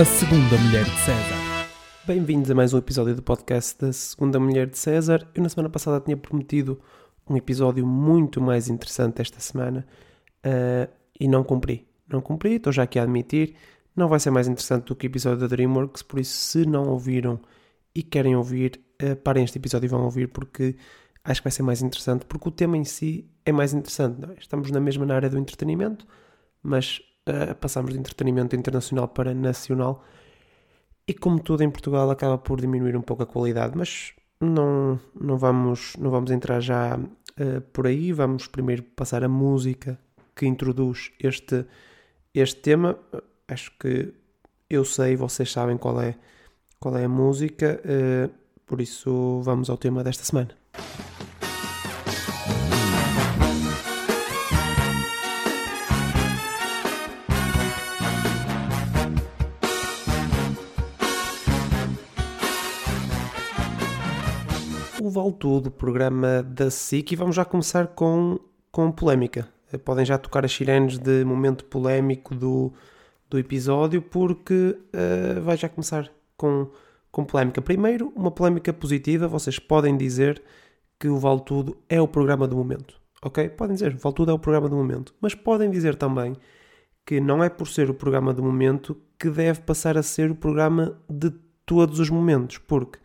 A Segunda Mulher de César. Bem-vindos a mais um episódio do podcast da Segunda Mulher de César. Eu na semana passada tinha prometido um episódio muito mais interessante esta semana uh, e não cumpri. Não cumpri, estou já aqui a admitir. Não vai ser mais interessante do que o episódio da DreamWorks, por isso, se não ouviram e querem ouvir, uh, parem este episódio e vão ouvir, porque acho que vai ser mais interessante, porque o tema em si é mais interessante. É? Estamos na mesma na área do entretenimento, mas passamos de entretenimento internacional para nacional. E como tudo em Portugal acaba por diminuir um pouco a qualidade, mas não, não, vamos, não vamos entrar já uh, por aí. Vamos primeiro passar a música que introduz este, este tema. Acho que eu sei, vocês sabem qual é, qual é a música, uh, por isso vamos ao tema desta semana. Tudo, programa da SIC, e vamos já começar com, com polémica. Eh, podem já tocar as sirenes de momento polémico do, do episódio, porque uh, vai já começar com, com polémica. Primeiro, uma polémica positiva, vocês podem dizer que o Vale Tudo é o programa do momento. Ok? Podem dizer, o Vale Tudo é o programa do momento. Mas podem dizer também que não é por ser o programa do momento que deve passar a ser o programa de todos os momentos, porque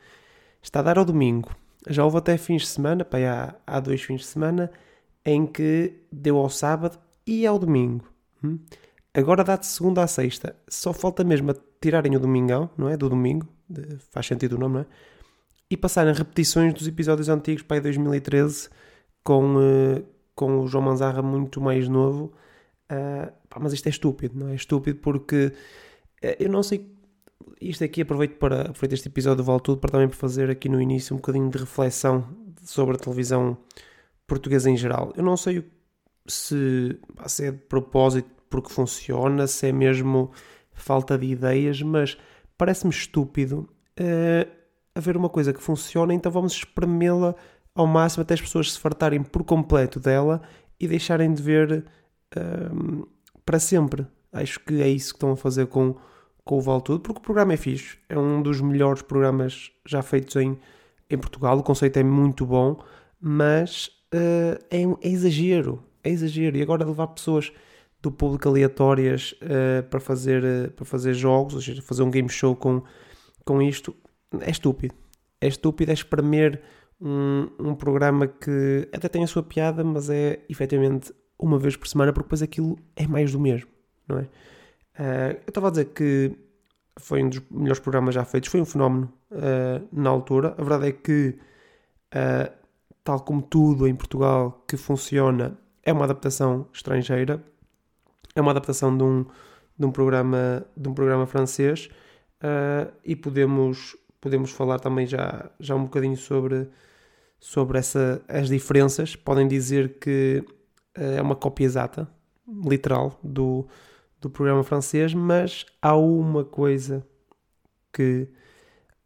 está a dar ao domingo, já houve até fins de semana, pá, há, há dois fins de semana, em que deu ao sábado e ao domingo. Hum? Agora dá de segunda à sexta. Só falta mesmo tirarem o domingão, não é? Do domingo, de, faz sentido o nome, não é? E passarem repetições dos episódios antigos, para 2013, com, uh, com o João Manzarra muito mais novo. Uh, pá, mas isto é estúpido, não é? É estúpido porque uh, eu não sei isto aqui aproveito para aproveito este episódio do Vale Tudo para também fazer aqui no início um bocadinho de reflexão sobre a televisão portuguesa em geral. Eu não sei se, se é de propósito porque funciona, se é mesmo falta de ideias, mas parece-me estúpido uh, haver uma coisa que funciona, então vamos espremê-la ao máximo até as pessoas se fartarem por completo dela e deixarem de ver uh, para sempre. Acho que é isso que estão a fazer com com o Vale Tudo, porque o programa é fixe, é um dos melhores programas já feitos em, em Portugal, o conceito é muito bom, mas uh, é, é, exagero, é exagero. E agora levar pessoas do público aleatórias uh, para, fazer, uh, para fazer jogos, ou seja, fazer um game show com, com isto, é estúpido. É estúpido, é espremer um, um programa que até tem a sua piada, mas é efetivamente uma vez por semana, porque depois aquilo é mais do mesmo, não é? Uh, eu estava a dizer que foi um dos melhores programas já feitos, foi um fenómeno uh, na altura. A verdade é que, uh, tal como tudo em Portugal que funciona, é uma adaptação estrangeira, é uma adaptação de um, de um, programa, de um programa francês e podemos, podemos falar também já, já um bocadinho sobre, sobre essa, as diferenças. Podem dizer que é uma cópia exata, literal, do do programa francês, mas há uma coisa que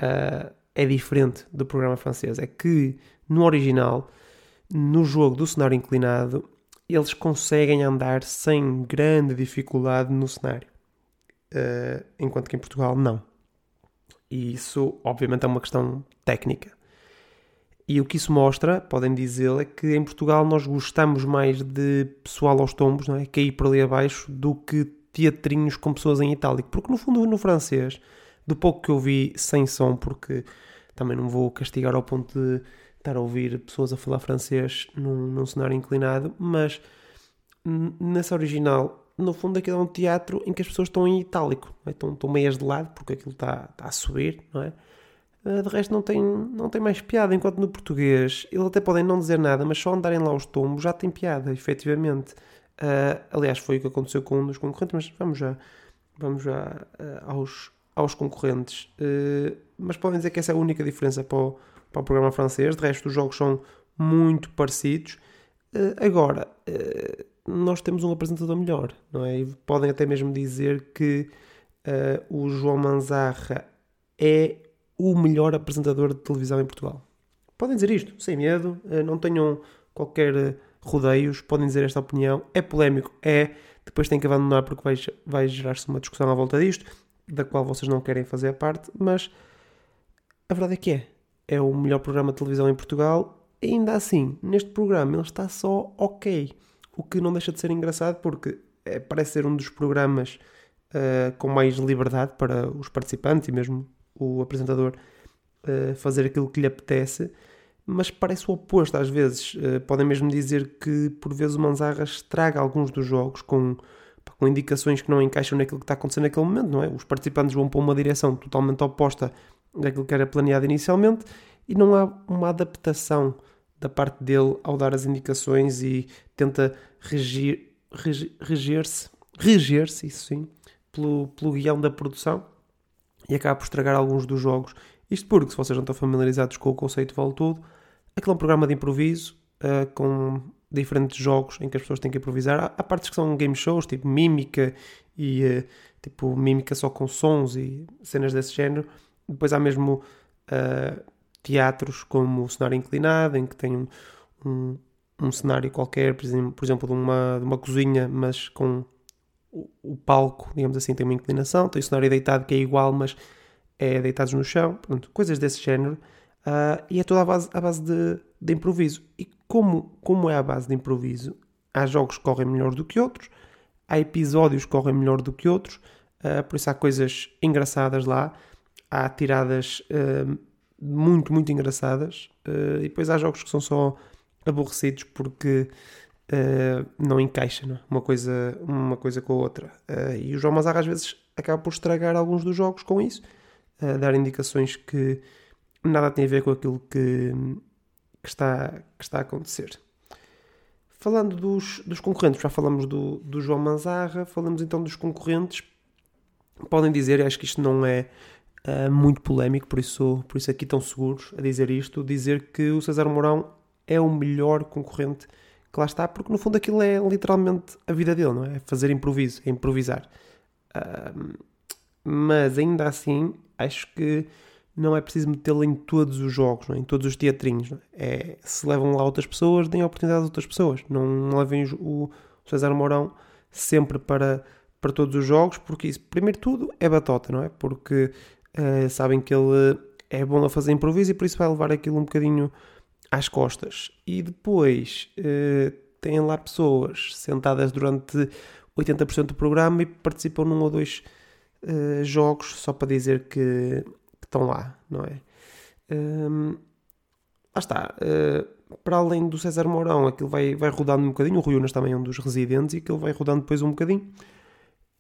uh, é diferente do programa francês: é que no original, no jogo do cenário inclinado, eles conseguem andar sem grande dificuldade no cenário, uh, enquanto que em Portugal não. E isso, obviamente, é uma questão técnica. E o que isso mostra, podem dizer, é que em Portugal nós gostamos mais de pessoal aos tombos, não é? cair por ali abaixo, do que teatrinhos com pessoas em itálico, porque no fundo no francês, do pouco que eu vi sem som, porque também não vou castigar ao ponto de estar a ouvir pessoas a falar francês num, num cenário inclinado, mas nessa original, no fundo aquilo é um teatro em que as pessoas estão em itálico, é? estão, estão meias de lado, porque aquilo está, está a subir, não é? Ah, de resto não tem, não tem mais piada, enquanto no português eles até podem não dizer nada, mas só andarem lá aos tombos já tem piada, efetivamente. Uh, aliás, foi o que aconteceu com um dos concorrentes, mas vamos já, vamos já uh, aos, aos concorrentes. Uh, mas podem dizer que essa é a única diferença para o, para o programa francês. De resto, os jogos são muito parecidos. agora, nós temos um apresentador melhor, não é? E podem até mesmo dizer que o João Manzarra é o melhor apresentador de televisão em Portugal. Podem dizer isto, sem medo, não tenham qualquer rodeios, podem dizer esta opinião. É polémico? É. Depois tem que abandonar porque vai, vai gerar-se uma discussão à volta disto. da qual vocês não querem fazer parte, mas a verdade é que é. É o melhor programa de televisão em Portugal. Ainda assim, neste programa ele está só ok. O que não deixa de ser engraçado porque é, parece ser um dos programas uh, com mais liberdade para os participantes e mesmo o apresentador uh, fazer aquilo que lhe apetece, mas parece o oposto às vezes. Uh, podem mesmo dizer que por vezes o Manzarra estraga alguns dos jogos com, com indicações que não encaixam naquilo que está acontecendo naquele momento, não é? Os participantes vão para uma direção totalmente oposta daquilo que era planeado inicialmente e não há uma adaptação da parte dele ao dar as indicações e tenta regir, reger-se, reger-se, isso sim, pelo, pelo guião da produção e acaba por estragar alguns dos jogos. Isto porque, se vocês não estão familiarizados com o conceito Vale Tudo, aquilo é um programa de improviso uh, com diferentes jogos em que as pessoas têm que improvisar. Há, há partes que são game shows, tipo mímica e uh, tipo mímica só com sons e cenas desse género. Depois há mesmo uh, teatros como o cenário inclinado, em que tem um, um, um cenário qualquer, por exemplo, por exemplo de, uma, de uma cozinha, mas com o, o, palco, digamos assim, tem uma inclinação. Tem o cenário deitado que é igual, mas é deitados no chão. Pronto, coisas desse género. Uh, e é toda a base, a base de, de improviso. E como, como é a base de improviso, há jogos que correm melhor do que outros, há episódios que correm melhor do que outros, uh, por isso há coisas engraçadas lá há tiradas uh, muito, muito engraçadas e depois há jogos que são só aborrecidos porque não encaixa não? É? Uma, coisa, uma coisa com a outra. e o João Mazarra às vezes acaba por estragar alguns dos jogos com isso, dar indicações que nada tem a ver com aquilo que, que, está, que está a acontecer. Falando dos, dos concorrentes, já falamos do, do João Manzarra, falamos então dos concorrentes. Podem dizer, acho que isto não é uh, muito polémico, por isso, por isso aqui estão seguros a dizer isto, dizer que o César Mourão é o melhor concorrente que lá está, porque no fundo aquilo é literalmente a vida dele, não é? Fazer improviso, é improvisar. Uh, mas ainda assim, acho que não é preciso metê-lo em todos os jogos, é? em todos os teatrinhos. É? é? se levam lá outras pessoas, deem a oportunidade a outras pessoas. Não, levem o César Mourão sempre para, para todos os jogos, porque isso, primeiro tudo, é batota, não é? Porque Uh, sabem que ele é bom a fazer improviso e por isso vai levar aquilo um bocadinho às costas. E depois uh, têm lá pessoas sentadas durante 80% do programa e participam num ou dois uh, jogos só para dizer que, estão lá, não é? Um, lá está. Uh, para além do César Mourão, aquilo vai, vai rodando um bocadinho. O Rui Unas também é um dos residentes e aquilo vai rodando depois um bocadinho.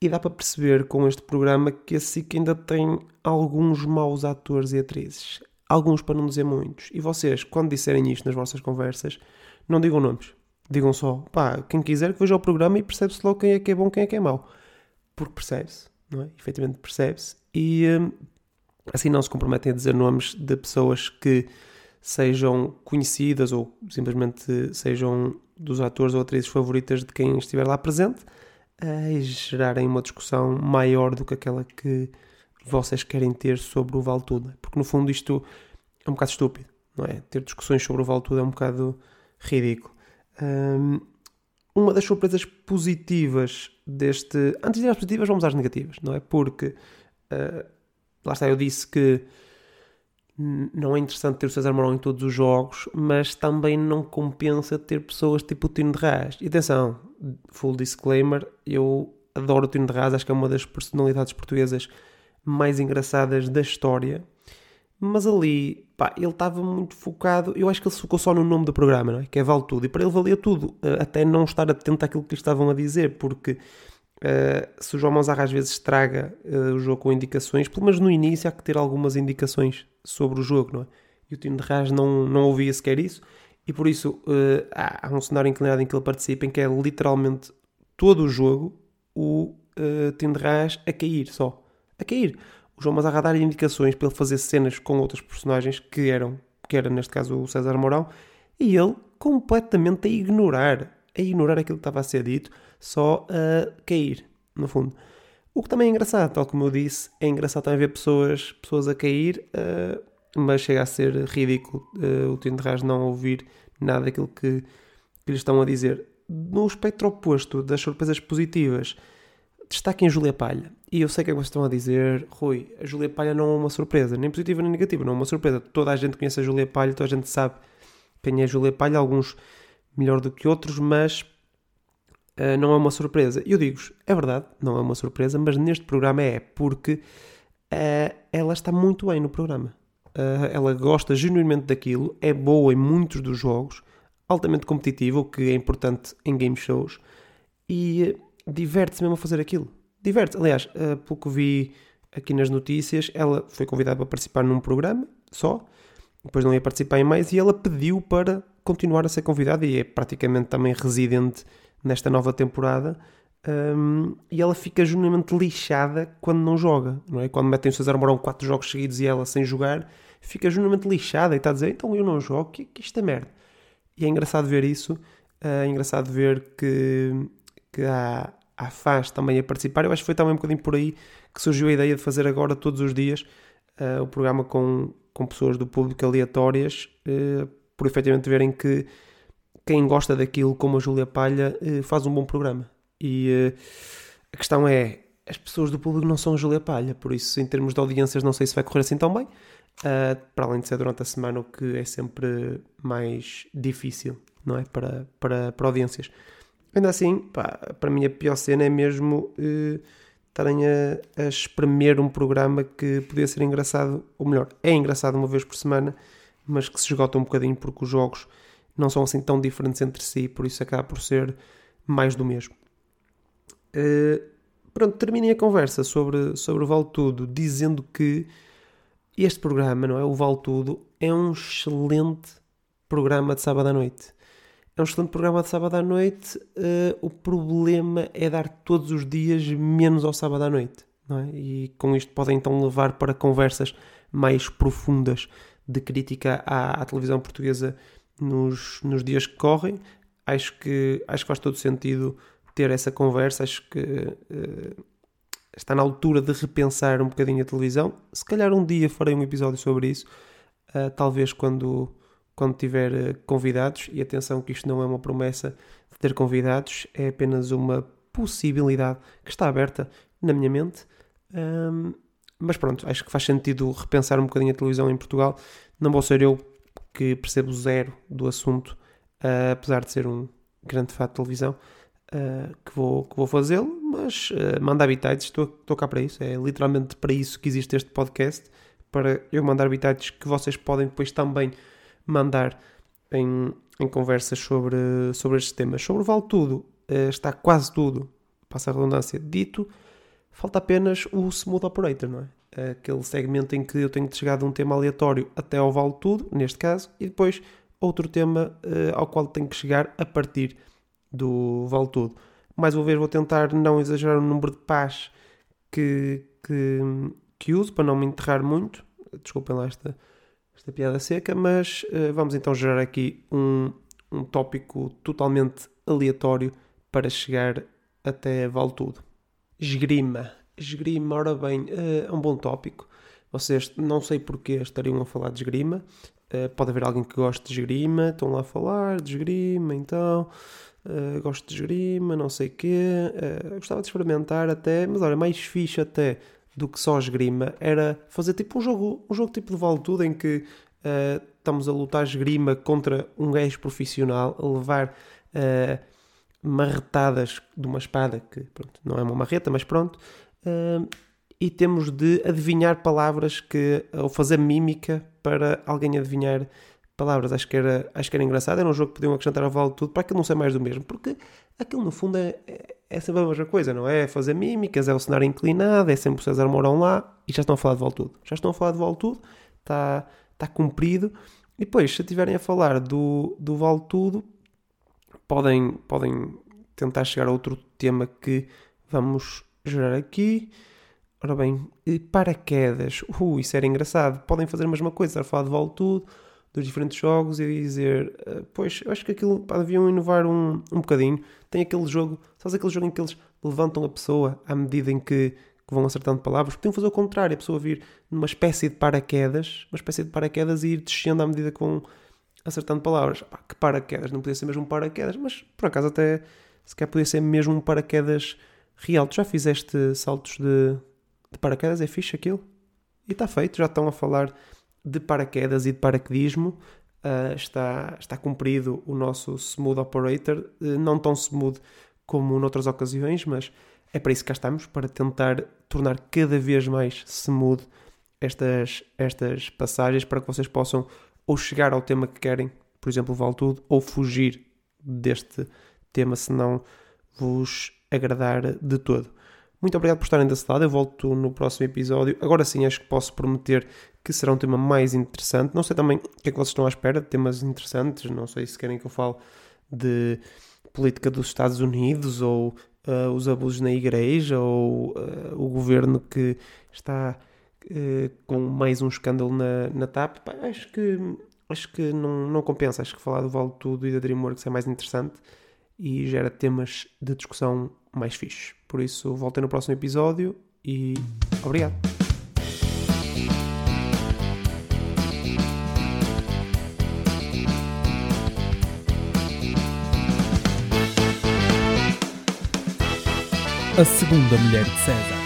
E dá para perceber com este programa que a SIC ainda tem alguns maus atores e atrizes. Alguns, para não dizer muitos. E vocês, quando disserem isto nas vossas conversas, não digam nomes. Digam só, pá, quem quiser que veja o programa e percebe-se logo quem é que é bom quem é que é mau. Porque percebe-se, não é? Efetivamente percebe-se. E hum, assim não se comprometem a dizer nomes de pessoas que sejam conhecidas ou simplesmente sejam dos atores ou atrizes favoritas de quem estiver lá presente a gerarem uma discussão maior do que aquela que vocês querem ter sobre o Vale Tudo. Porque no fundo isto é um bocado estúpido, não é? Ter discussões sobre o Vale Tudo é um bocado ridículo. Um, uma das surpresas positivas deste. Antes de ir às positivas, vamos às negativas, não é? Porque uh, lá está, eu disse que não é interessante ter o César Mourão em todos os jogos, mas também não compensa ter pessoas tipo o Tino de Rás. E atenção, full disclaimer, eu adoro o Tino de Rás, acho que é uma das personalidades portuguesas mais engraçadas da história. Mas ali, pá, ele estava muito focado. Eu acho que ele se focou só no nome do programa, não é? Que é Vale Tudo. E para ele valia tudo, eh, até não estar atento àquilo que lhe estavam a dizer, porque Uh, se o João Mozart às vezes estraga uh, o jogo com indicações, pelo menos no início há que ter algumas indicações sobre o jogo, não é? E o time de Raj não, não ouvia sequer isso, e por isso uh, há, há, um cenário inclinado em que ele participa, em que é literalmente todo o jogo o uh, time de Raj a cair só. A cair. O João Mozart a dar indicações para ele fazer cenas com outros personagens que eram, que era neste caso o César Mourão, e ele completamente a ignorar, a ignorar aquilo que estava a ser dito só a cair, no fundo. O que também é engraçado, tal como eu disse, é engraçado também ver pessoas, pessoas a cair, uh, mas chega a ser ridículo uh, o Tino Rás não ouvir nada daquilo que, que estão a dizer. No espectro oposto das surpresas positivas, destaquem Júlia Palha. E eu sei que é que vocês estão a dizer, Rui, a Júlia Palha não é uma surpresa, nem positiva nem negativa, não é uma surpresa. Toda a gente conhece a Júlia Palha, toda a gente sabe quem é a Júlia Palha, alguns melhor do que outros, mas uh, não é uma surpresa. Eu digo-vos, é verdade, não é uma surpresa, mas neste programa é, porque uh, ela está muito bem no programa. Uh, ela gosta genuinamente daquilo, é boa em muitos dos jogos, altamente competitiva, o que é importante em game shows, e diverte-se mesmo a fazer aquilo. Diverte-se. Aliás, uh, que vi aqui nas notícias, ela foi convidada para participar num programa só, depois não ia participar em mais, e ela pediu para continuar a ser convidada e é praticamente também residente nesta nova temporada. Um, e ela fica genuinamente lixada quando não joga, não é? Quando metem o César Mourão quatro jogos seguidos e ela sem jogar, fica genuinamente lixada e está a dizer: então eu não jogo, que, que isto é merda. E é engraçado ver isso, é engraçado ver que, que há, há fãs também a participar. Eu acho que foi também um bocadinho por aí que surgiu a ideia de fazer agora todos os dias uh, o programa com, com pessoas do público aleatórias, uh, por efetivamente verem que quem gosta daquilo, como a Júlia Palha, uh, faz um bom programa. E a questão é, as pessoas do público não são a Júlia Palha, por isso, em termos de audiências, não sei se vai correr assim tão bem. para além de ser durante a semana, o que é sempre mais difícil, não é? Para, para, para audiências. Ainda assim, pá, para mim a pior cena é mesmo uh, estarem a, a espremer um programa que podia ser engraçado, ou melhor, é engraçado uma vez por semana, mas que se esgota um bocadinho porque os jogos não são assim tão diferentes entre si, por isso acaba por ser mais do mesmo. Uh, pronto, terminei a conversa sobre, sobre o Vale Tudo dizendo que este programa, não é? O Vale Tudo, é um excelente programa de sábado à noite. É um excelente programa de sábado à noite. Uh, o problema é dar todos os dias menos ao sábado à noite. Não é? E com isto podem então levar para conversas mais profundas de crítica à, à televisão portuguesa nos, nos dias que correm. Acho que, acho que faz todo sentido ter essa conversa. Acho que uh, está na altura de repensar um bocadinho a televisão. Se calhar um dia farei um episódio sobre isso. Uh, talvez quando quando tiver eh, convidados, e atenção que isto não é uma promessa de ter convidados, é apenas uma possibilidade que está aberta na minha mente. Um, mas pronto, acho que faz sentido repensar um bocadinho a televisão em Portugal. Não vou ser eu que percebo zero do assunto, uh, apesar de ser um grande fã de televisão, uh, que vou, que vou fazê-lo, mas uh, manda habitats, estou, estou cá para isso. É literalmente para isso que existe este podcast, para eu mandar habitats que vocês podem depois também mandar em, em conversas sobre, sobre estes temas. Sobre o Vale Tudo, uh, está quase tudo, passa a redundância, dito. Falta apenas o Smooth Operator, não é? Aquele segmento em que eu tenho de chegar de um tema aleatório até ao Vale Tudo, neste caso, e depois outro tema uh, ao qual tenho que chegar a partir do Vale Tudo. Mais uma vez vou tentar não exagerar o número de pás que, que, que uso para não me enterrar muito. Desculpem lá esta, esta piada seca, mas uh, vamos então gerar aqui um, um tópico totalmente aleatório para chegar até vale tudo. Esgrima. Esgrima, ora bem, uh, é um bom tópico. Vocês não sei porque estariam a falar de esgrima. Uh, pode haver alguém que goste de esgrima, estão lá a falar de esgrima, então. Uh, gosto de esgrima, não sei o quê. Gostava de experimentar até, mas olha, mais fixe até do que só esgrima, era fazer tipo um jogo, um jogo tipo de vale tudo em que uh, estamos a lutar esgrima contra um gajo profissional, a levar uh, marretadas de uma espada, que pronto, não é uma marreta, mas pronto, e temos de adivinhar palavras que, ou fazer mímica para alguém adivinhar palavras. Acho que era, acho que era engraçado, era um jogo que podiam acrescentar ao vale tudo para aquilo não ser mais do mesmo, porque aquilo no fundo é, é, é sempre a mesma coisa, não é? é? Fazer mímicas, é o cenário inclinado, é sempre o César Mourão lá e já estão a falar de vale tudo. Já estão a falar de vale tudo, está, está cumprido. E depois, se estiverem a falar do, do vale tudo, podem, podem tentar chegar a outro tema que vamos gerar aqui. Ora bem, paraquedas. Uh, isso era engraçado. Podem fazer a mesma coisa, a falar de vale tudo dos diferentes jogos e dizer, uh, pois, eu acho que aquilo pá, deviam inovar um, um bocadinho. Tem aquele jogo, sabes aquele jogo em que eles levantam a pessoa à medida em que, que vão acertando palavras? Podiam fazer o contrário, a pessoa vir numa espécie de paraquedas, uma espécie de paraquedas e ir descendo à medida que vão acertando palavras. Pá, que paraquedas, não podia ser mesmo um paraquedas, mas por acaso até se podia ser mesmo um paraquedas Real, tu já fizeste saltos de, de paraquedas? É fixe aquilo? E está feito, já estão a falar de paraquedas e de paraquedismo. Uh, está, está cumprido o nosso Smooth Operator, uh, não tão smooth como noutras ocasiões, mas é para isso que cá estamos, para tentar tornar cada vez mais smooth estas, estas passagens, para que vocês possam ou chegar ao tema que querem, por exemplo, vale tudo, ou fugir deste tema se não vos agradar de todo. Muito obrigado por estarem desse lado. Eu volto no próximo episódio. Agora sim, acho que posso prometer que será um tema mais interessante. Não sei também o que é que vocês estão à espera de temas interessantes. Não sei se querem que eu fale de política dos Estados Unidos ou uh, os abusos na igreja ou uh, o governo que está uh, com mais um escândalo na, na TAP. Pá, acho que, acho que não, não compensa. Acho que falar do Vale Tudo e da DreamWorks é mais interessante e gera temas de discussão mais fixos. Por isso, voltem no próximo episódio e obrigado. A segunda mulher de César.